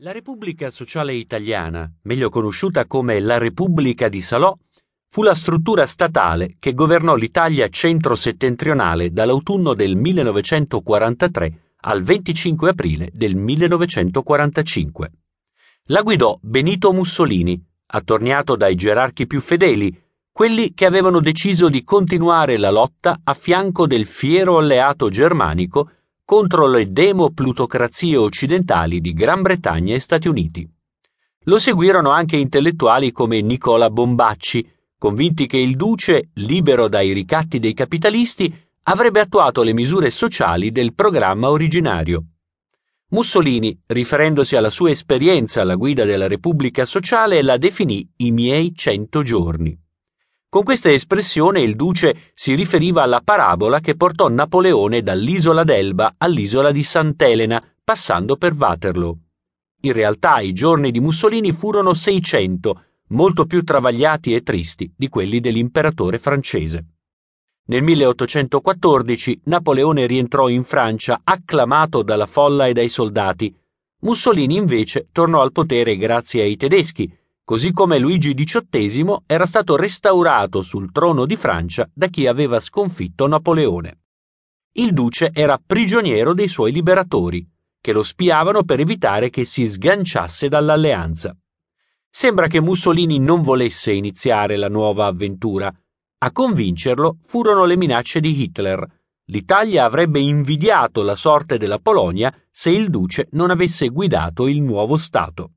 La Repubblica Sociale Italiana, meglio conosciuta come la Repubblica di Salò, fu la struttura statale che governò l'Italia centro-settentrionale dall'autunno del 1943 al 25 aprile del 1945. La guidò Benito Mussolini, attorniato dai gerarchi più fedeli, quelli che avevano deciso di continuare la lotta a fianco del fiero alleato germanico contro le demoplutocrazie occidentali di Gran Bretagna e Stati Uniti. Lo seguirono anche intellettuali come Nicola Bombacci, convinti che il duce, libero dai ricatti dei capitalisti, avrebbe attuato le misure sociali del programma originario. Mussolini, riferendosi alla sua esperienza alla guida della Repubblica Sociale, la definì i miei cento giorni. Con questa espressione il duce si riferiva alla parabola che portò Napoleone dall'isola d'Elba all'isola di Sant'Elena, passando per Waterloo. In realtà i giorni di Mussolini furono 600, molto più travagliati e tristi di quelli dell'imperatore francese. Nel 1814 Napoleone rientrò in Francia acclamato dalla folla e dai soldati. Mussolini invece tornò al potere grazie ai tedeschi, così come Luigi XVIII era stato restaurato sul trono di Francia da chi aveva sconfitto Napoleone. Il duce era prigioniero dei suoi liberatori, che lo spiavano per evitare che si sganciasse dall'alleanza. Sembra che Mussolini non volesse iniziare la nuova avventura. A convincerlo furono le minacce di Hitler. L'Italia avrebbe invidiato la sorte della Polonia se il duce non avesse guidato il nuovo Stato.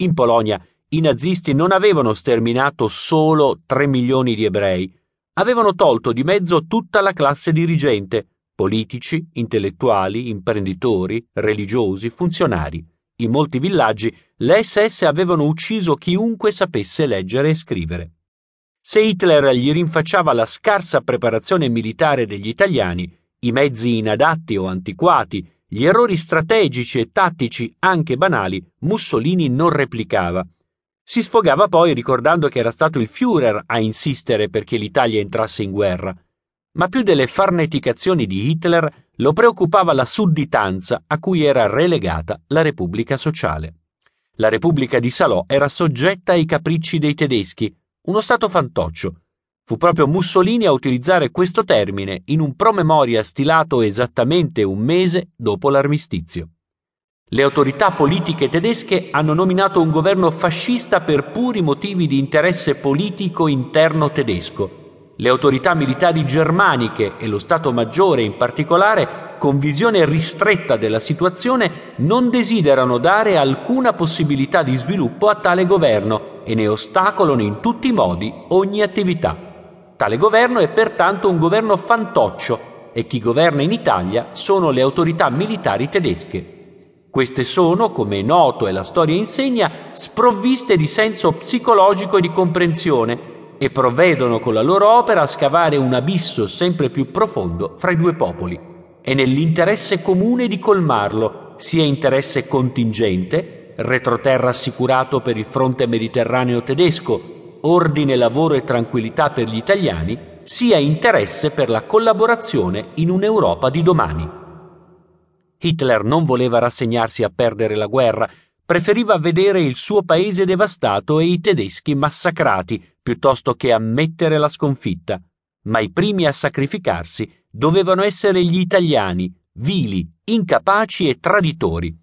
In Polonia i nazisti non avevano sterminato solo 3 milioni di ebrei, avevano tolto di mezzo tutta la classe dirigente, politici, intellettuali, imprenditori, religiosi, funzionari. In molti villaggi le SS avevano ucciso chiunque sapesse leggere e scrivere. Se Hitler gli rinfacciava la scarsa preparazione militare degli italiani, i mezzi inadatti o antiquati, gli errori strategici e tattici anche banali, Mussolini non replicava si sfogava poi ricordando che era stato il Führer a insistere perché l'Italia entrasse in guerra. Ma più delle farneticazioni di Hitler lo preoccupava la sudditanza a cui era relegata la Repubblica Sociale. La Repubblica di Salò era soggetta ai capricci dei tedeschi, uno stato fantoccio. Fu proprio Mussolini a utilizzare questo termine in un promemoria stilato esattamente un mese dopo l'armistizio. Le autorità politiche tedesche hanno nominato un governo fascista per puri motivi di interesse politico interno tedesco. Le autorità militari germaniche e lo Stato Maggiore in particolare, con visione ristretta della situazione, non desiderano dare alcuna possibilità di sviluppo a tale governo e ne ostacolano in tutti i modi ogni attività. Tale governo è pertanto un governo fantoccio e chi governa in Italia sono le autorità militari tedesche. Queste sono, come è noto e la storia insegna, sprovviste di senso psicologico e di comprensione e provvedono con la loro opera a scavare un abisso sempre più profondo fra i due popoli. È nell'interesse comune di colmarlo, sia interesse contingente, retroterra assicurato per il fronte mediterraneo tedesco, ordine, lavoro e tranquillità per gli italiani, sia interesse per la collaborazione in un'Europa di domani. Hitler non voleva rassegnarsi a perdere la guerra, preferiva vedere il suo paese devastato e i tedeschi massacrati piuttosto che ammettere la sconfitta. Ma i primi a sacrificarsi dovevano essere gli italiani, vili, incapaci e traditori.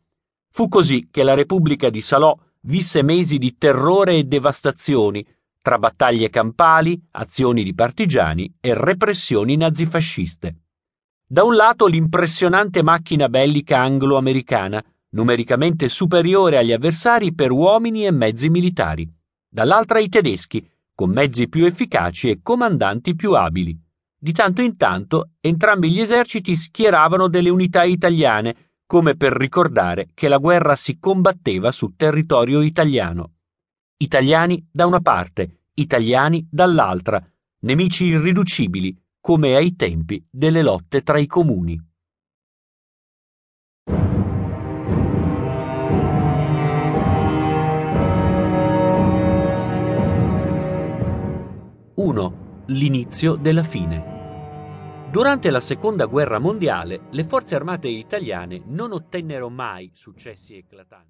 Fu così che la Repubblica di Salò visse mesi di terrore e devastazioni, tra battaglie campali, azioni di partigiani e repressioni nazifasciste. Da un lato l'impressionante macchina bellica anglo-americana, numericamente superiore agli avversari per uomini e mezzi militari, dall'altra i tedeschi, con mezzi più efficaci e comandanti più abili. Di tanto in tanto entrambi gli eserciti schieravano delle unità italiane, come per ricordare che la guerra si combatteva su territorio italiano. Italiani da una parte, italiani dall'altra, nemici irriducibili, come ai tempi delle lotte tra i comuni. L'inizio della fine. Durante la Seconda Guerra Mondiale le forze armate italiane non ottennero mai successi eclatanti.